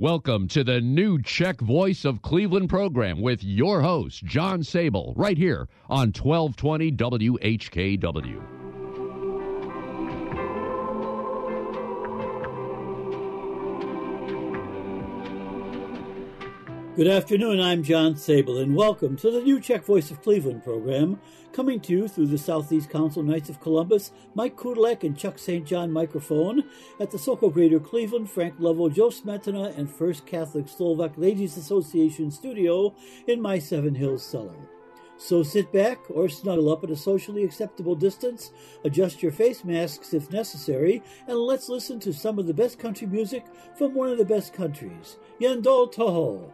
Welcome to the new Czech Voice of Cleveland program with your host, John Sable, right here on 1220 WHKW. Good afternoon, I'm John Sable, and welcome to the new Czech Voice of Cleveland program, coming to you through the Southeast Council Knights of Columbus, Mike Kudalek and Chuck St. John microphone, at the Sokol Greater Cleveland, Frank Lovell, Joe Smetana, and First Catholic Slovak Ladies Association studio in my Seven Hills cellar. So sit back or snuggle up at a socially acceptable distance, adjust your face masks if necessary, and let's listen to some of the best country music from one of the best countries, Yandol Toho.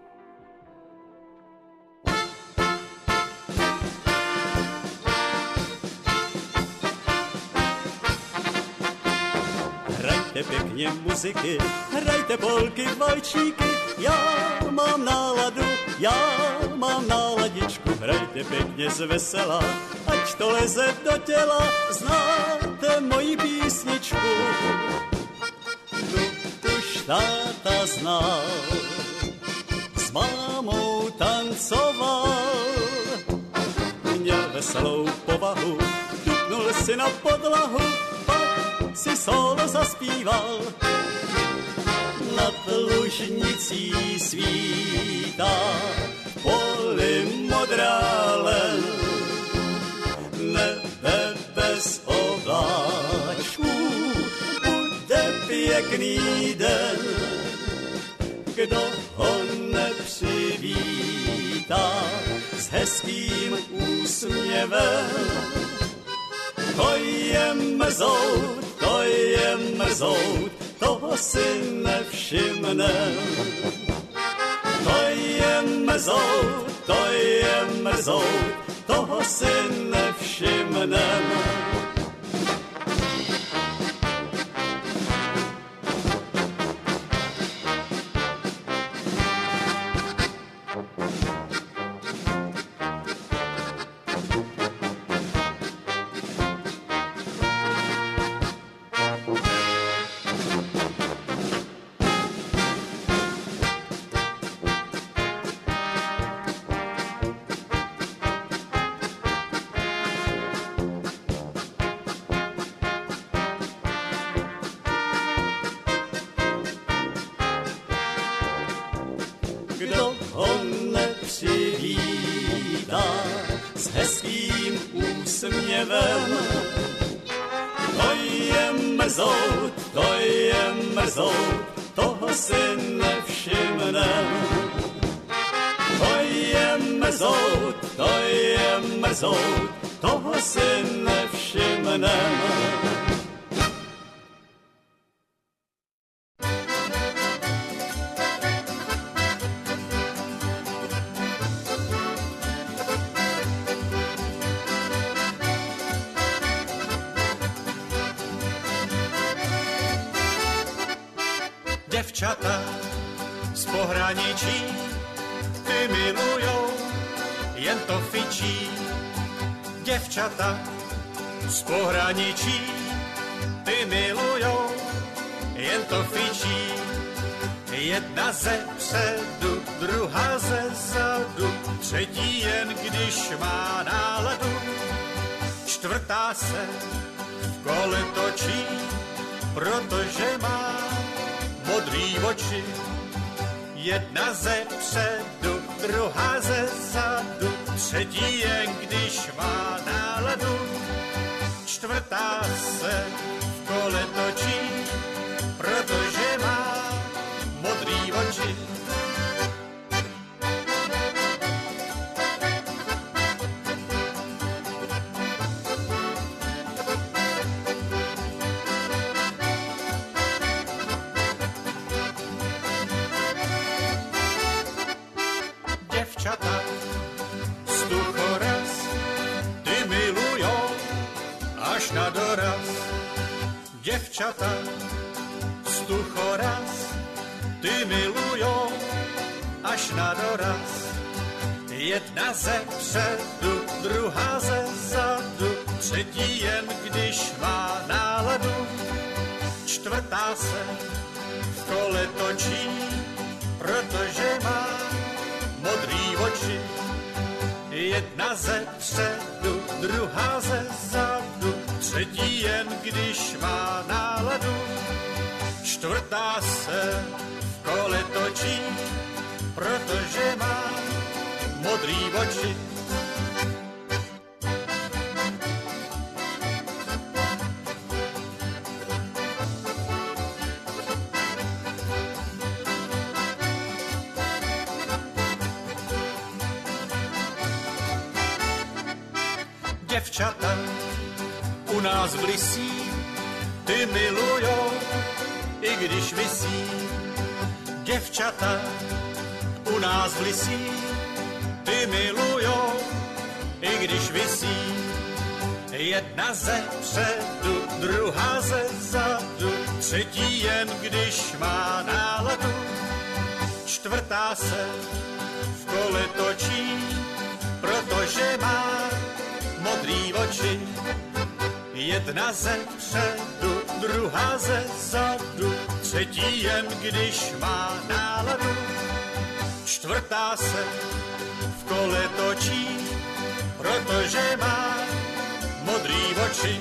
Hrajte pěkně muziky, hrajte polky, valčíky, já mám náladu, já mám náladičku, hrajte pěkně z vesela, ať to leze do těla, znáte moji písničku. Tu tuž táta znal, s mámou tancoval, měl veselou povahu, dupnul si na podlahu, solo zaspíval. Nad lužnicí svítá poli modrá len, nebe bez obláčků, bude pěkný den. Kdo ho nepřivítá s hezkým úsměvem, to je mrzout, to je mrzout, toho si nevšimnem. To je mrzout, to je mrzout, toho si nevšimnem. Mrzout, toho si nevšimnem. Děvčata z pohraničí ty milujou, jen to fičí. Jedna ze předu, druhá ze zadu, třetí jen když má náladu. Čtvrtá se v kole točí, protože má modrý oči. Jedna ze předu, druhá ze zadu, třetí jen když má náladu. Čtvrtá se v kole točí, protože má modrý oči. Děvčata, stuchoraz, ty milujou až na doraz. Jedna ze předu, druhá ze zadu, třetí jen když má náladu. Čtvrtá se v kole točí, protože má modrý oči. Jedna ze předu, druhá ze zadu, třetí jen když má náladu. Čtvrtá se v kole točí, protože má modrý oči. Děvčata u nás blisí, ty milujou, i když visí. Děvčata u nás blisí, ty milujou, i když visí. Jedna ze předu, druhá ze zadu, třetí jen když má náladu. Čtvrtá se v kole točí, protože má modrý oči. Jedna ze předu, druhá ze zadu, třetí jen když má náladu. Čtvrtá se v kole točí, protože má modrý oči.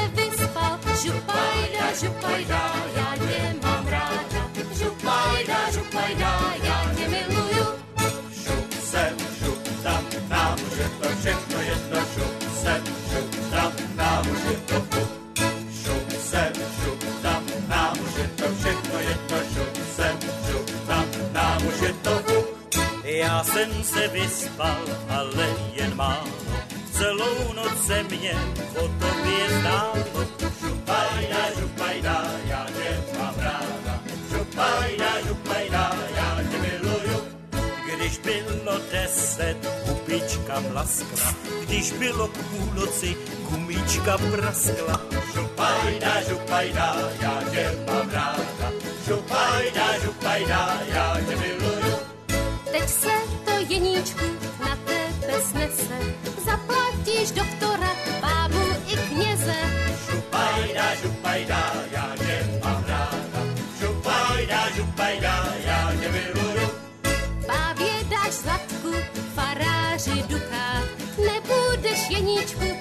Župajda, já tě mám ráda. Župajda, župajda, já tě miluju. Šup sem, šup tam, nám už je to všechno jedno. Šup sem, šup tam, nám už je to fup. Šup sem, šup tam, nám už je to všechno jedno. Šup sem, šup tam, nám už je to fup. Já jsem se vyspal, ale jen málo. Celou noc se mě o tobě zdálo. Župajda, já tě mám ráda. Župajda, župajda, já tě miluju. Když bylo deset, kupička mlaskla. Když bylo k půlnoci, gumička praskla. Župajda, župajda, já tě mám ráda. Župajda, župajda, já tě miluju. Teď se to jeníčku na tebe snese. Zaplatíš doktora, Župajda, já tě mám ráda. Župajda, župajda, já tě miluju. Bávě dáš zlatku, faráři dukát. Nebudeš jeníčku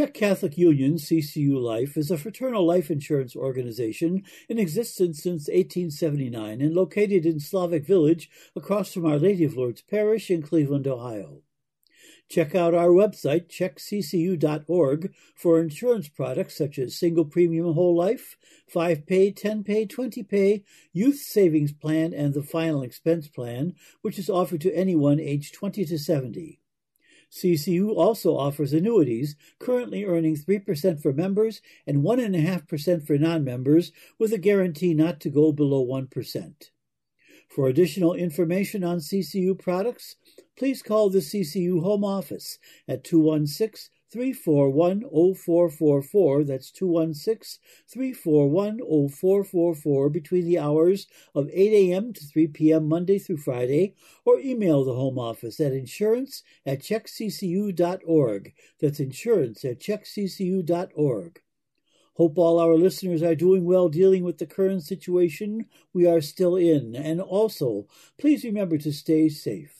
Czech Catholic Union, CCU Life, is a fraternal life insurance organization in existence since 1879 and located in Slavic Village across from Our Lady of Lourdes Parish in Cleveland, Ohio. Check out our website, czechccu.org, for insurance products such as single premium whole life, 5 pay, 10 pay, 20 pay, youth savings plan, and the final expense plan, which is offered to anyone aged 20 to 70. CCU also offers annuities, currently earning 3% for members and 1.5% for non members, with a guarantee not to go below 1%. For additional information on CCU products, please call the CCU Home Office at 216 341 0444. That's 216 341 0444 between the hours of 8 a.m. to 3 p.m. Monday through Friday, or email the Home Office at insurance at czechccu.org. That's insurance at czechccu.org. Hope all our listeners are doing well dealing with the current situation we are still in, and also please remember to stay safe.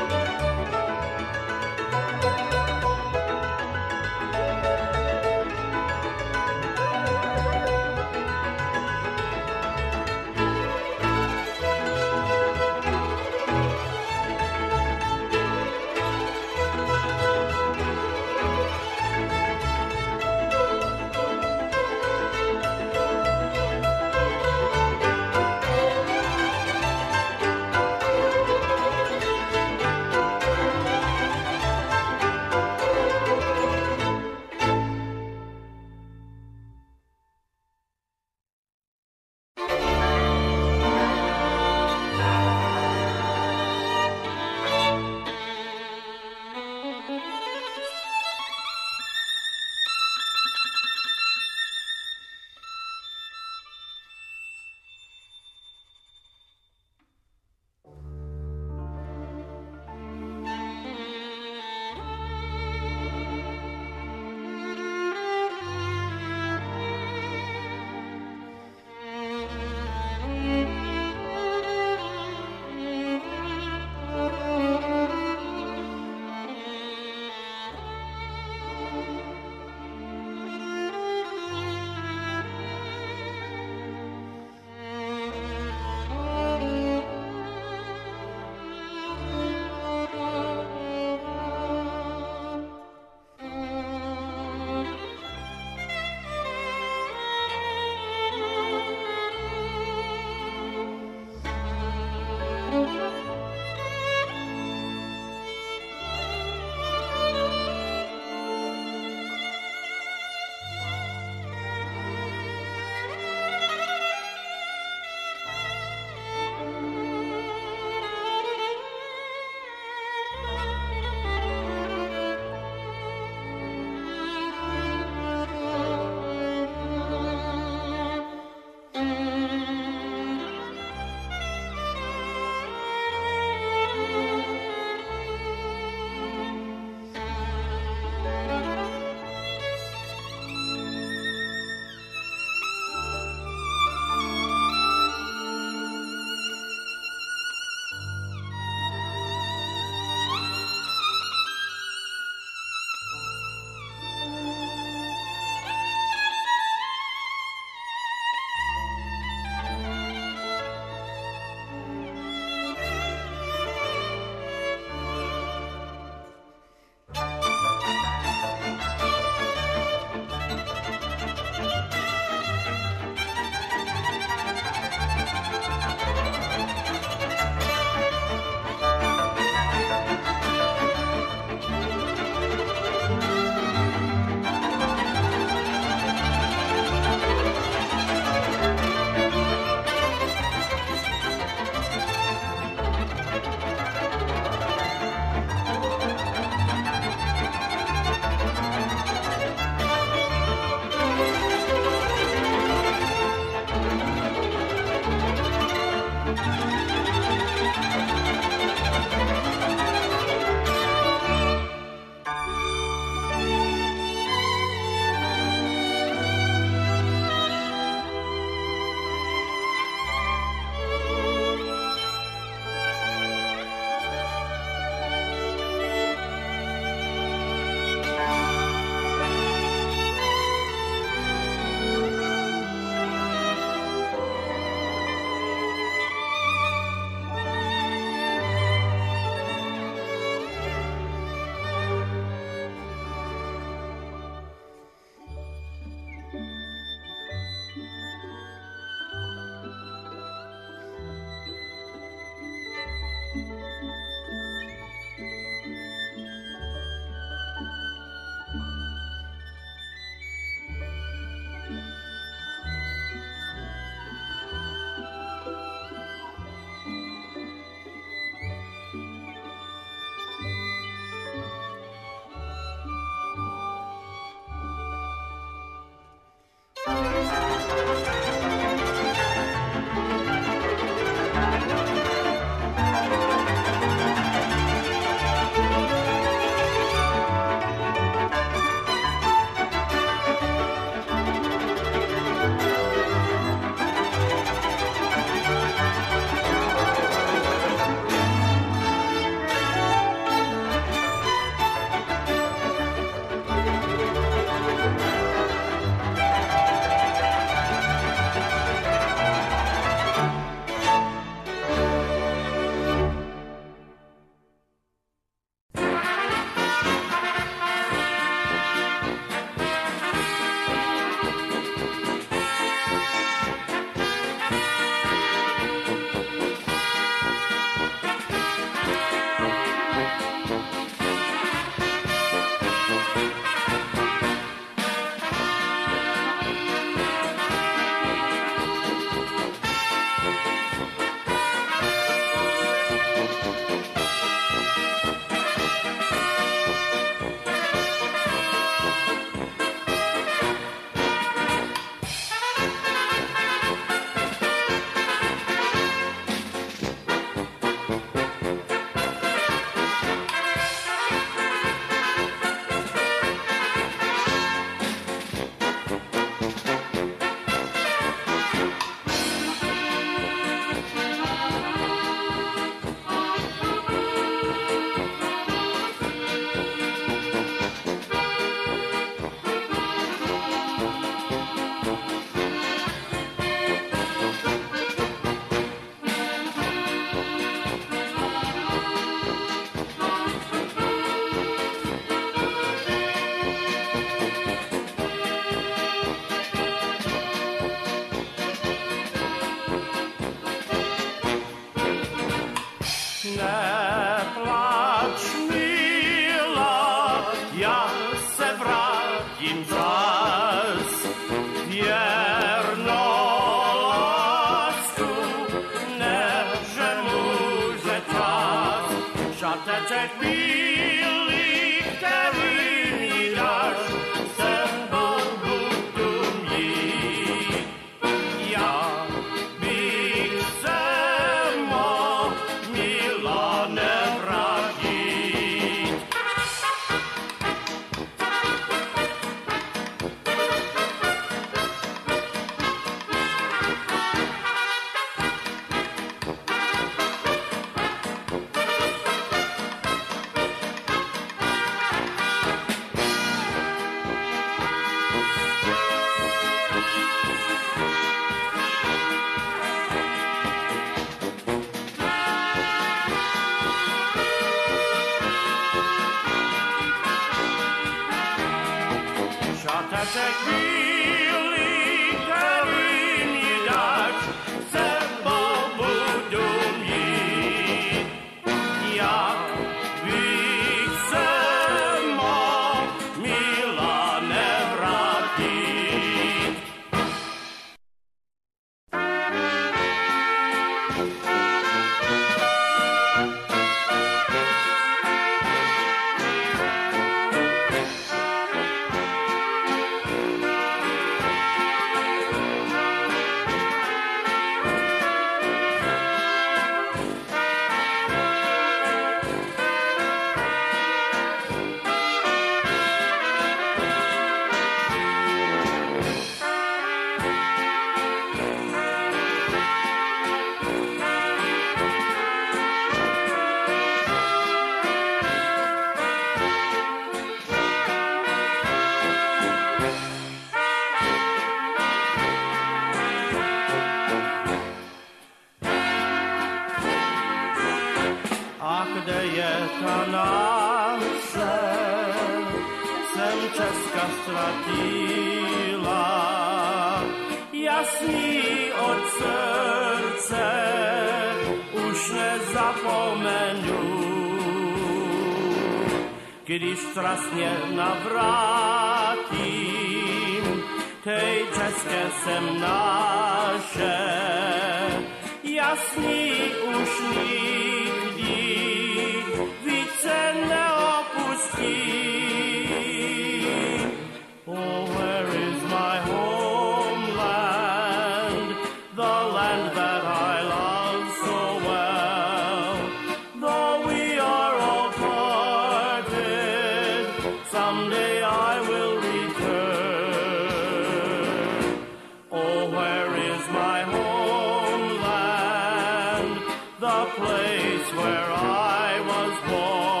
The place where I was born?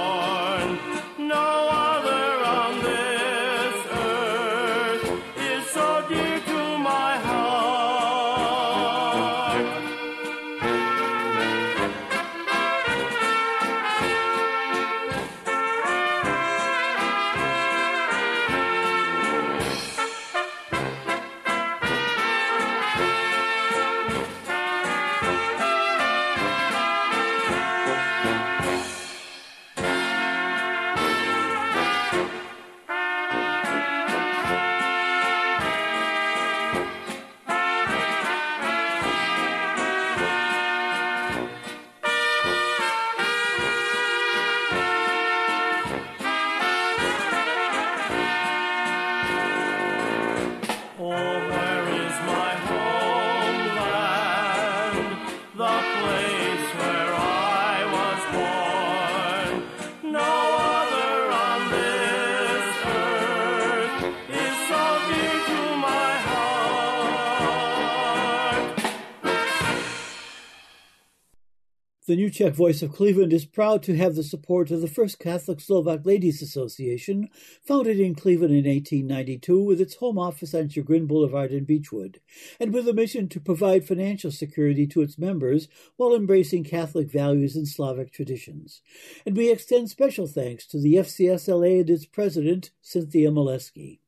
The Czech Voice of Cleveland is proud to have the support of the First Catholic Slovak Ladies Association, founded in Cleveland in 1892 with its home office on Chagrin Boulevard in Beachwood, and with a mission to provide financial security to its members while embracing Catholic values and Slavic traditions. And we extend special thanks to the FCSLA and its president, Cynthia Maleski.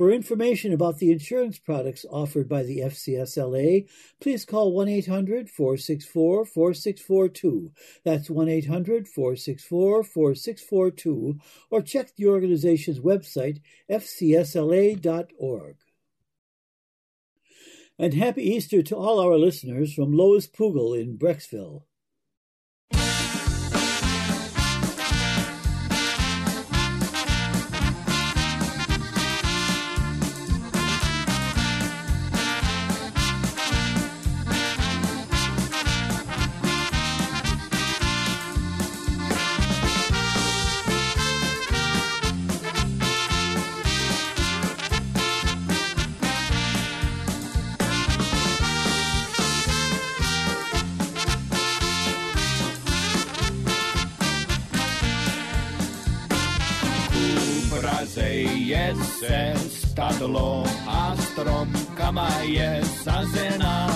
For information about the insurance products offered by the FCSLA, please call 1 800 464 4642. That's 1 800 464 4642, or check the organization's website, fcsla.org. And happy Easter to all our listeners from Lois Pugel in Brecksville. nasazena.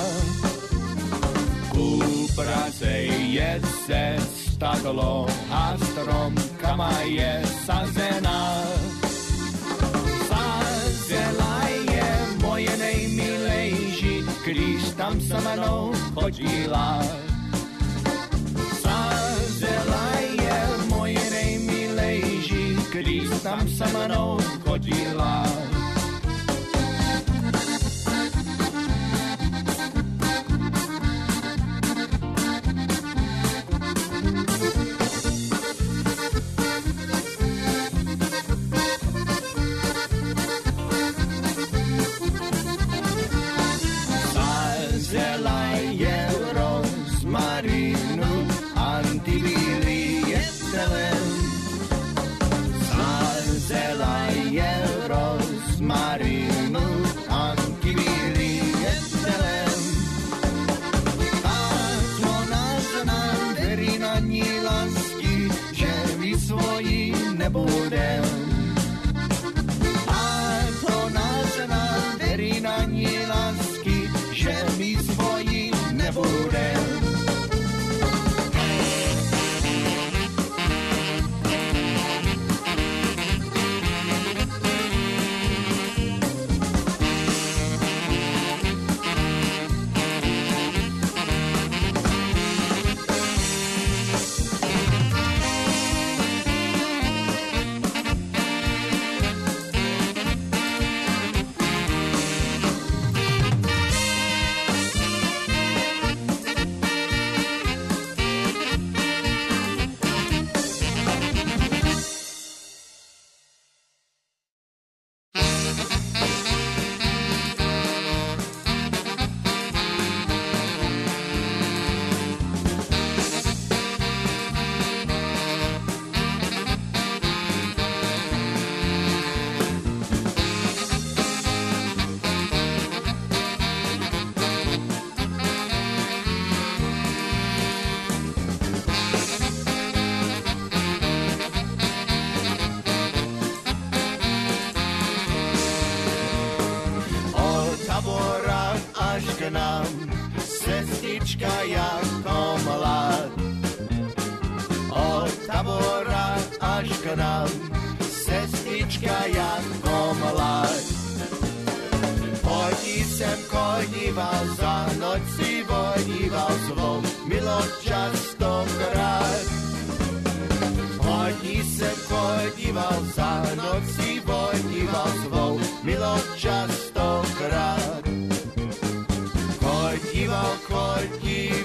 Uprazeje se stadlo a stromkama je sazená. Sazela je moje nejmilejší, když tam se mnou chodila. Sazela je moje nejmilejší, když tam se mnou chodila.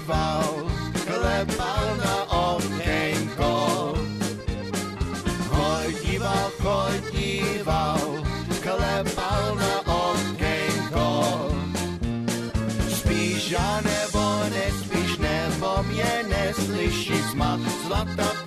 zval chleba na okénko. Chodíval, chodíval, klepal na okénko. Spíš a nebo nespíš, nebo mě neslyší smat, zlata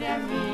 sobre.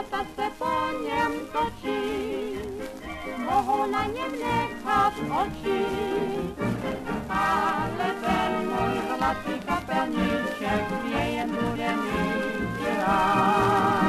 vrata se po něm točí, mohu na něm nechat oči. Ale ten můj zlatý kapelníček mě jen bude mít rád.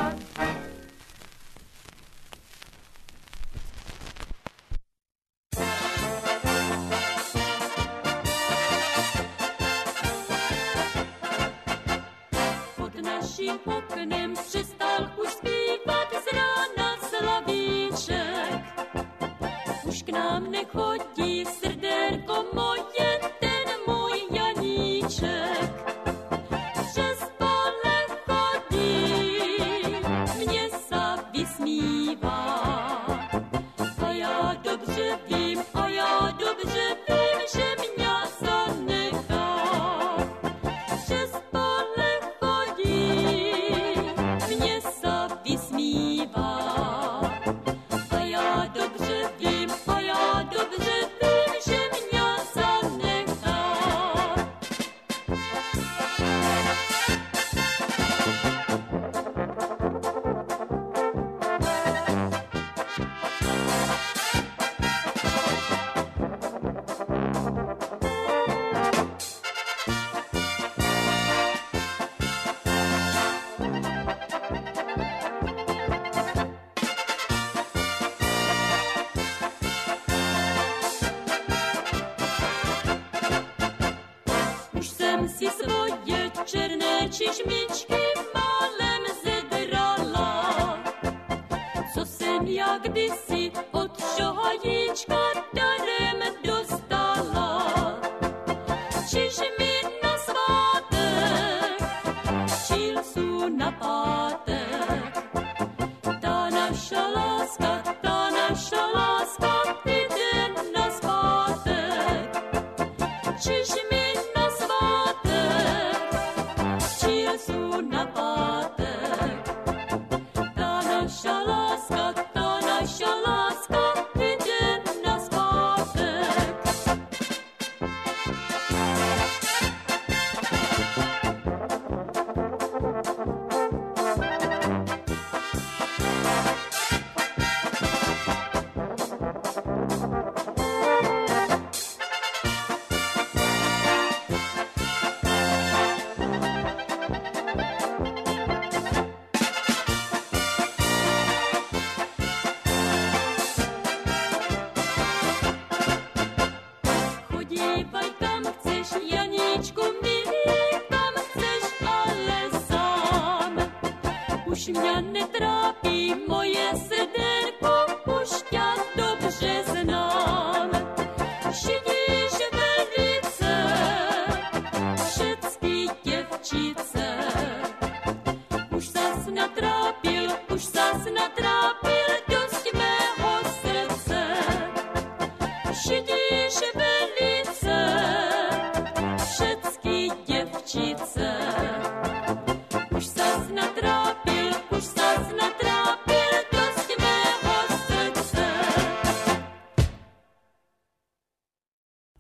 коня в бісі, от що гаїчка.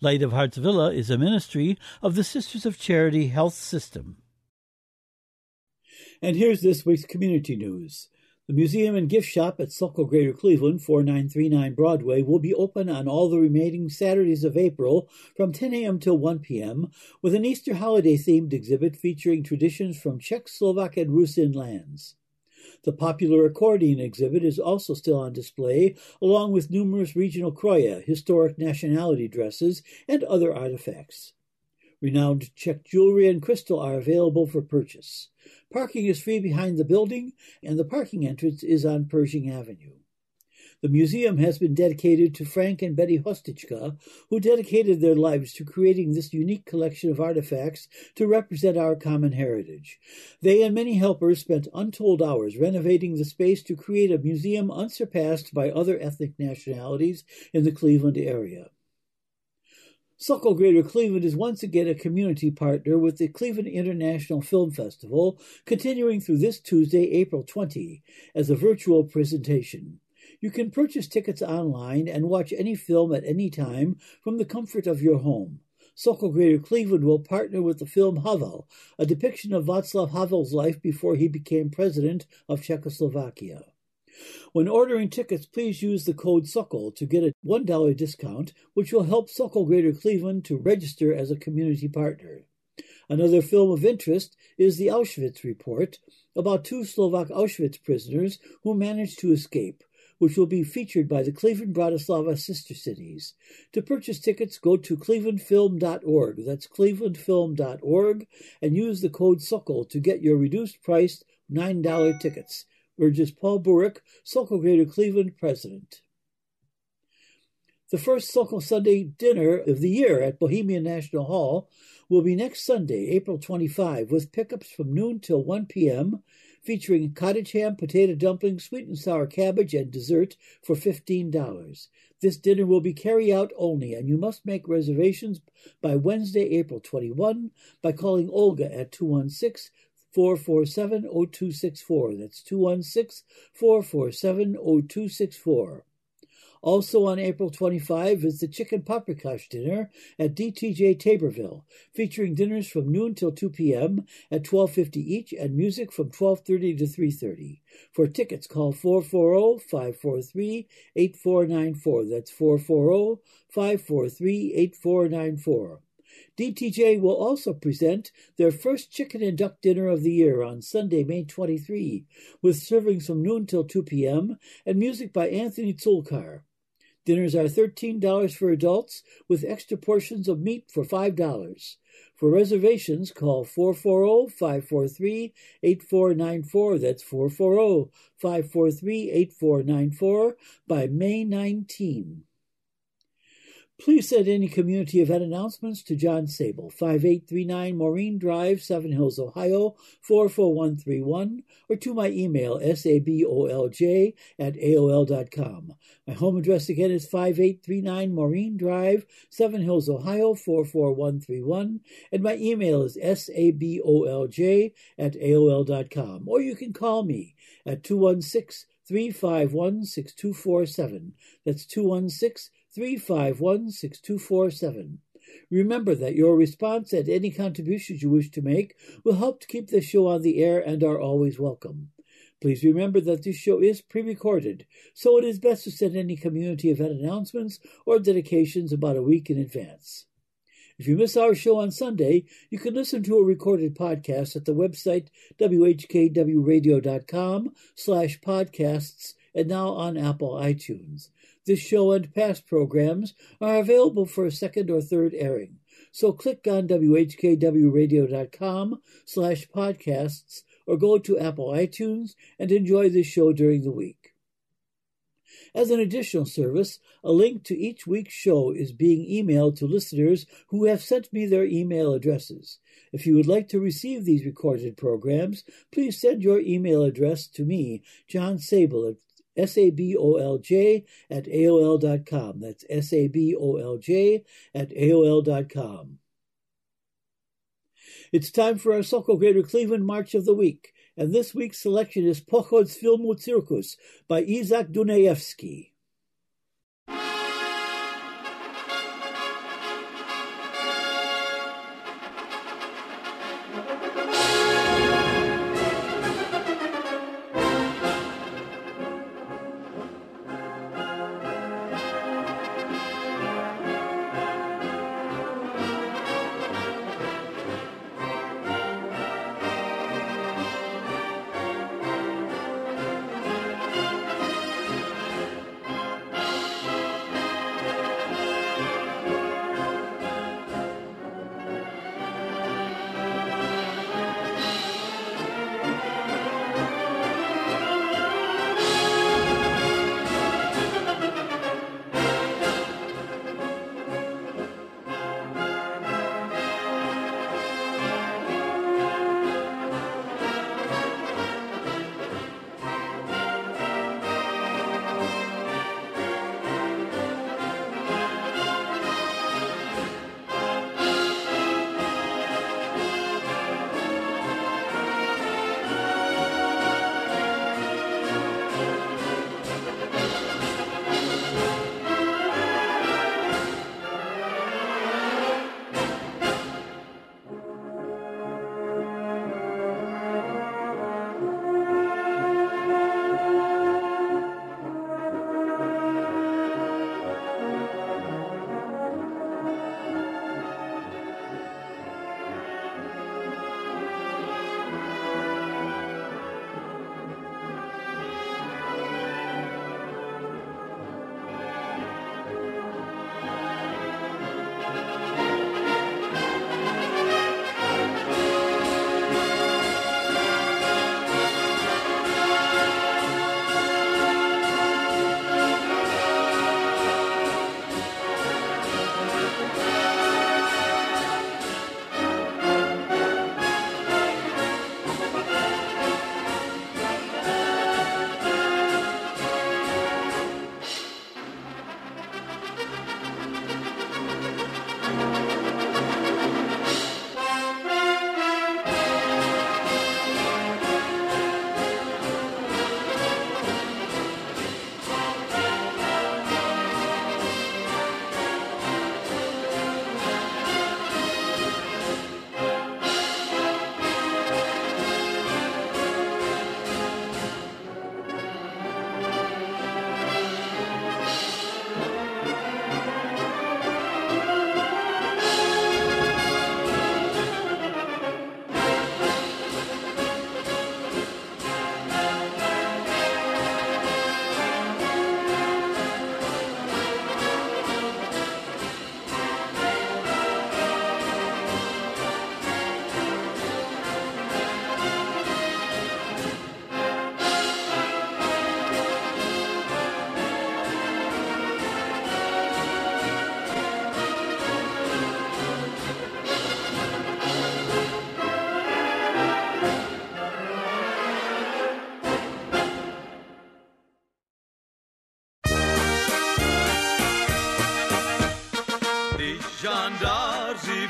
Light of Hearts Villa is a ministry of the Sisters of Charity Health System. And here's this week's community news. The museum and gift shop at Sokol Greater Cleveland, 4939 Broadway, will be open on all the remaining Saturdays of April from 10 a.m. till 1 p.m. with an Easter holiday themed exhibit featuring traditions from Czech, Slovak, and Rusyn lands. The popular accordion exhibit is also still on display, along with numerous regional kroje, historic nationality dresses, and other artifacts. Renowned Czech jewelry and crystal are available for purchase. Parking is free behind the building, and the parking entrance is on Pershing Avenue. The museum has been dedicated to Frank and Betty Hostichka, who dedicated their lives to creating this unique collection of artifacts to represent our common heritage. They and many helpers spent untold hours renovating the space to create a museum unsurpassed by other ethnic nationalities in the Cleveland area. Sokol Greater Cleveland is once again a community partner with the Cleveland International Film Festival, continuing through this Tuesday, April 20, as a virtual presentation. You can purchase tickets online and watch any film at any time from the comfort of your home. Sokol Greater Cleveland will partner with the film Havel, a depiction of Václav Havel's life before he became president of Czechoslovakia. When ordering tickets, please use the code SOKOL to get a $1 discount, which will help Sokol Greater Cleveland to register as a community partner. Another film of interest is the Auschwitz Report, about two Slovak Auschwitz prisoners who managed to escape which will be featured by the Cleveland Bratislava sister cities. To purchase tickets, go to clevelandfilm.org. That's clevelandfilm.org and use the code SOKOL to get your reduced priced $9 tickets. Urges Paul Burick, Sokol Greater Cleveland president. The first Sokol Sunday dinner of the year at Bohemian National Hall will be next Sunday, April 25, with pickups from noon till 1 p.m featuring cottage ham, potato dumplings, sweet and sour cabbage, and dessert for $15. This dinner will be carry out only, and you must make reservations by Wednesday, April 21 by calling Olga at 216 447 0264. That's 216 447 0264. Also on April 25 is the Chicken Paprikash dinner at DTJ Taborville, featuring dinners from noon till 2 p.m. at 12.50 each and music from 12.30 to 3.30. For tickets, call 440-543-8494. That's 440-543-8494. DTJ will also present their first chicken and duck dinner of the year on Sunday, May 23, with servings from noon till 2 p.m. and music by Anthony Zulkar. Dinners are $13 for adults with extra portions of meat for $5. For reservations, call 440-543-8494. That's 440-543-8494 by May 19. Please send any community event announcements to John Sabol, 5839 Maureen Drive, Seven Hills, Ohio, 44131, or to my email, sabolj at aol.com. My home address again is 5839 Maureen Drive, Seven Hills, Ohio, 44131, and my email is sabolj at aol.com. Or you can call me at 216 351 6247. That's 216 351 6247. Remember that your response and any contributions you wish to make will help to keep this show on the air and are always welcome. Please remember that this show is pre recorded, so it is best to send any community event announcements or dedications about a week in advance. If you miss our show on Sunday, you can listen to a recorded podcast at the website whkwradio.com slash podcasts and now on Apple iTunes. This show and past programs are available for a second or third airing. So click on whkwradio.com slash podcasts or go to Apple iTunes and enjoy this show during the week. As an additional service, a link to each week's show is being emailed to listeners who have sent me their email addresses. If you would like to receive these recorded programs, please send your email address to me, John Sabol, at S-A-B-O-L-J at AOL.com. That's S-A-B-O-L-J at AOL.com. It's time for our Sokol Greater Cleveland March of the Week, and this week's selection is Pochod's Filmu Circus by Izak Dunajewski. Když žandáři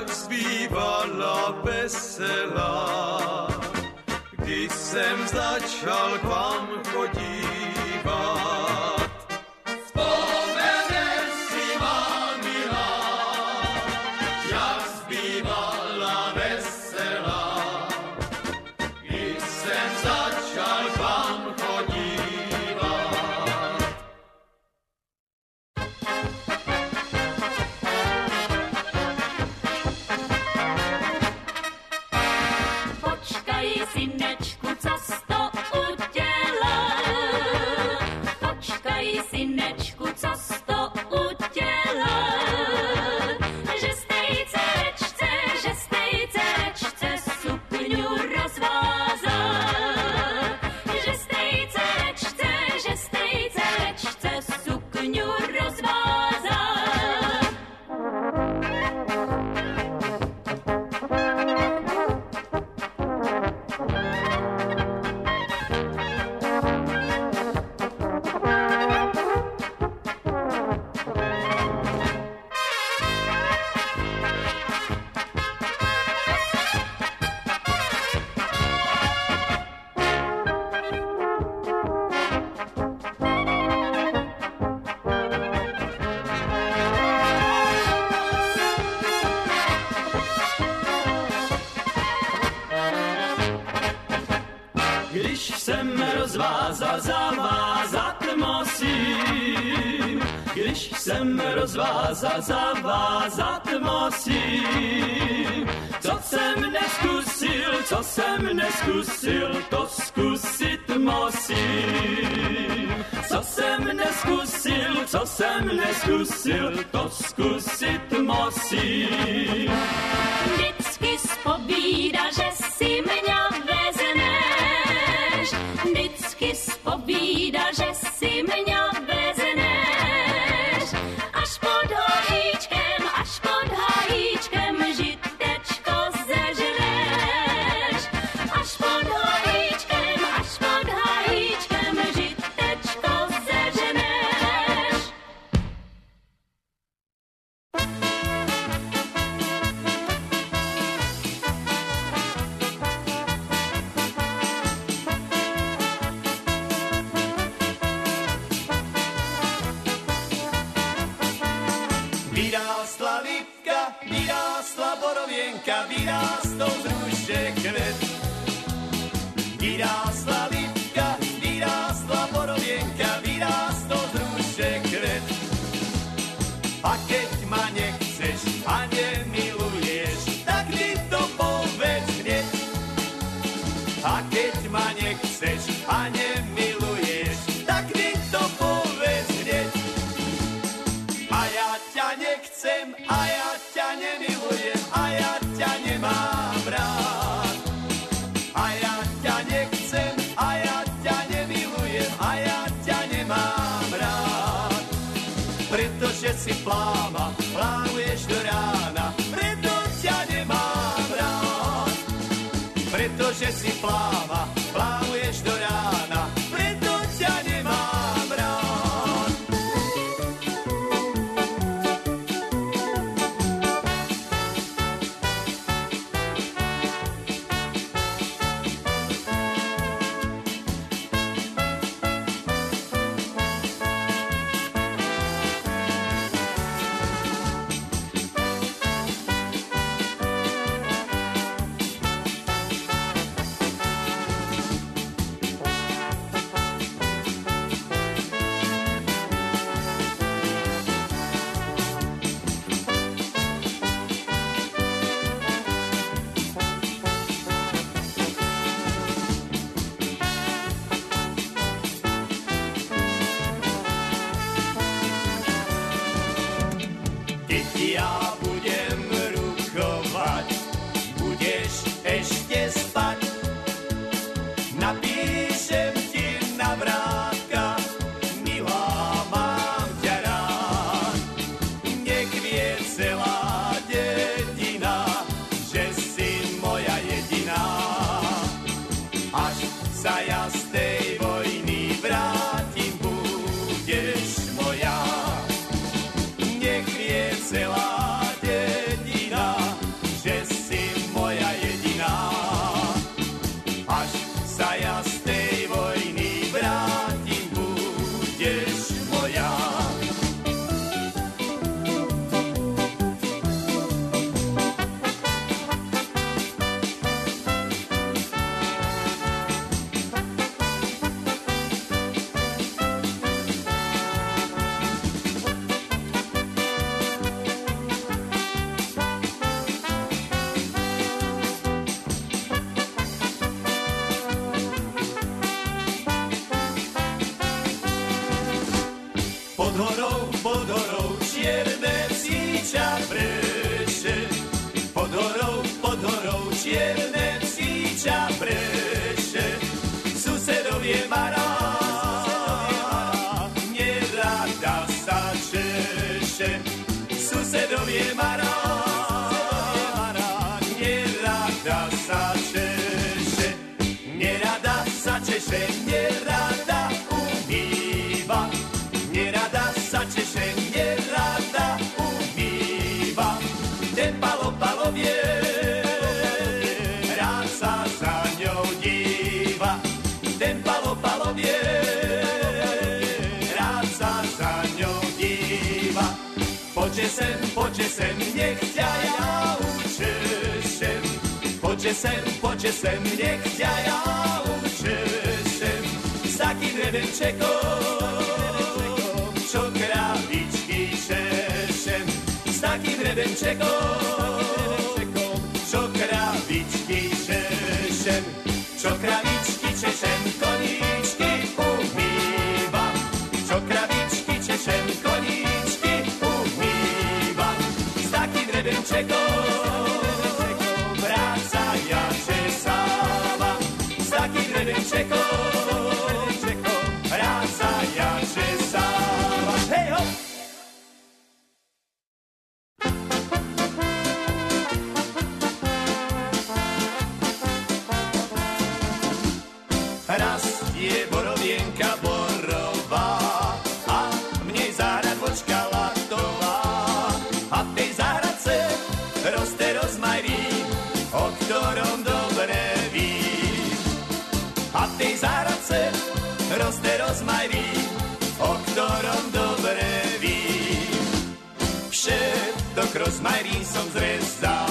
tak zbývala veselá, když jsem začal k vám chodit. Co jsem neskusil, co jsem neskusil, to zkusit musím. Co jsem neskusil, co jsem neskusil, to zkusit musím. Vždycky spovída, že si mě vezneš. Vždycky spovída, že si mě Protože si pláva, plávuješ do rána. Čierne sem, poďže sem, nech ťa ja učešem. S takým rebenčekom, čo krabičky šešem. S takým rebenčekom, čo krabičky šešem. Rozmarín som zrezala,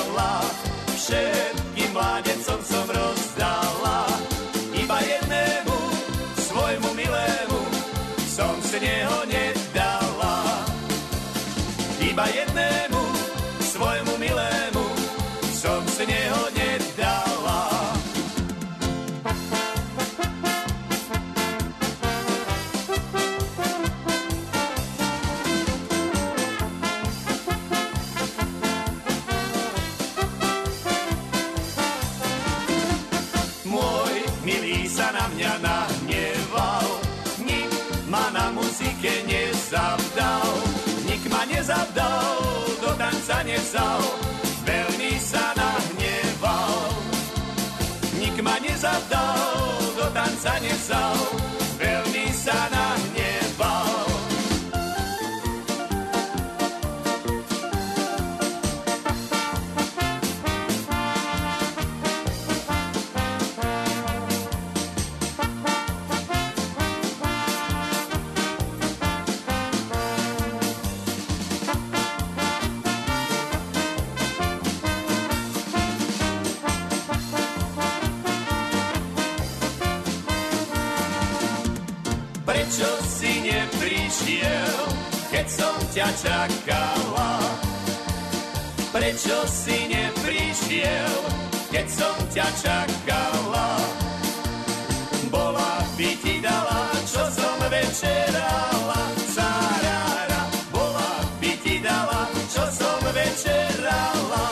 tanca nevzal, veľmi sa nahneval. Nik ma nezavdal, do tanca nevzal, Prečo si neprišiel, keď som ťa čakala? Prečo si neprišiel, keď som ťa čakala? Bola by ti dala, čo som večerala. Bola by ti dala, čo som večerala.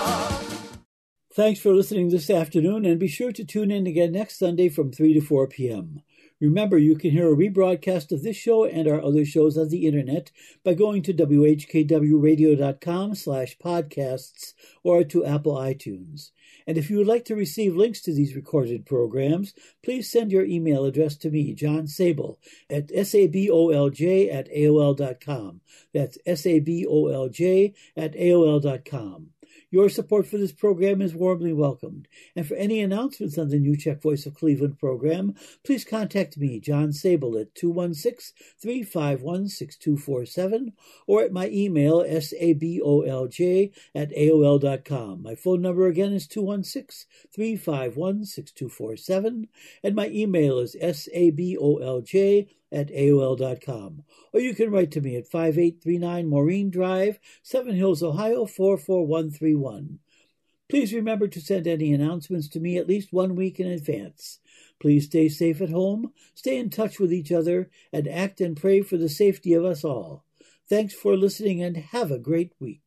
Thanks for listening this afternoon, and be sure to tune in again next Sunday from 3 to 4 p.m. Remember, you can hear a rebroadcast of this show and our other shows on the internet by going to whkwradio.com slash podcasts or to Apple iTunes. And if you would like to receive links to these recorded programs, please send your email address to me, John Sabol, at sabolj at aol.com. That's sabolj at aol.com. Your support for this program is warmly welcomed. And for any announcements on the New Czech Voice of Cleveland program, please contact me, John Sabol, at 216-351-6247 or at my email, sabolj at aol.com. My phone number again is 216-351-6247 and my email is sabolj at AOL.com. Or you can write to me at 5839 Maureen Drive, Seven Hills, Ohio 44131. Please remember to send any announcements to me at least one week in advance. Please stay safe at home, stay in touch with each other, and act and pray for the safety of us all. Thanks for listening and have a great week.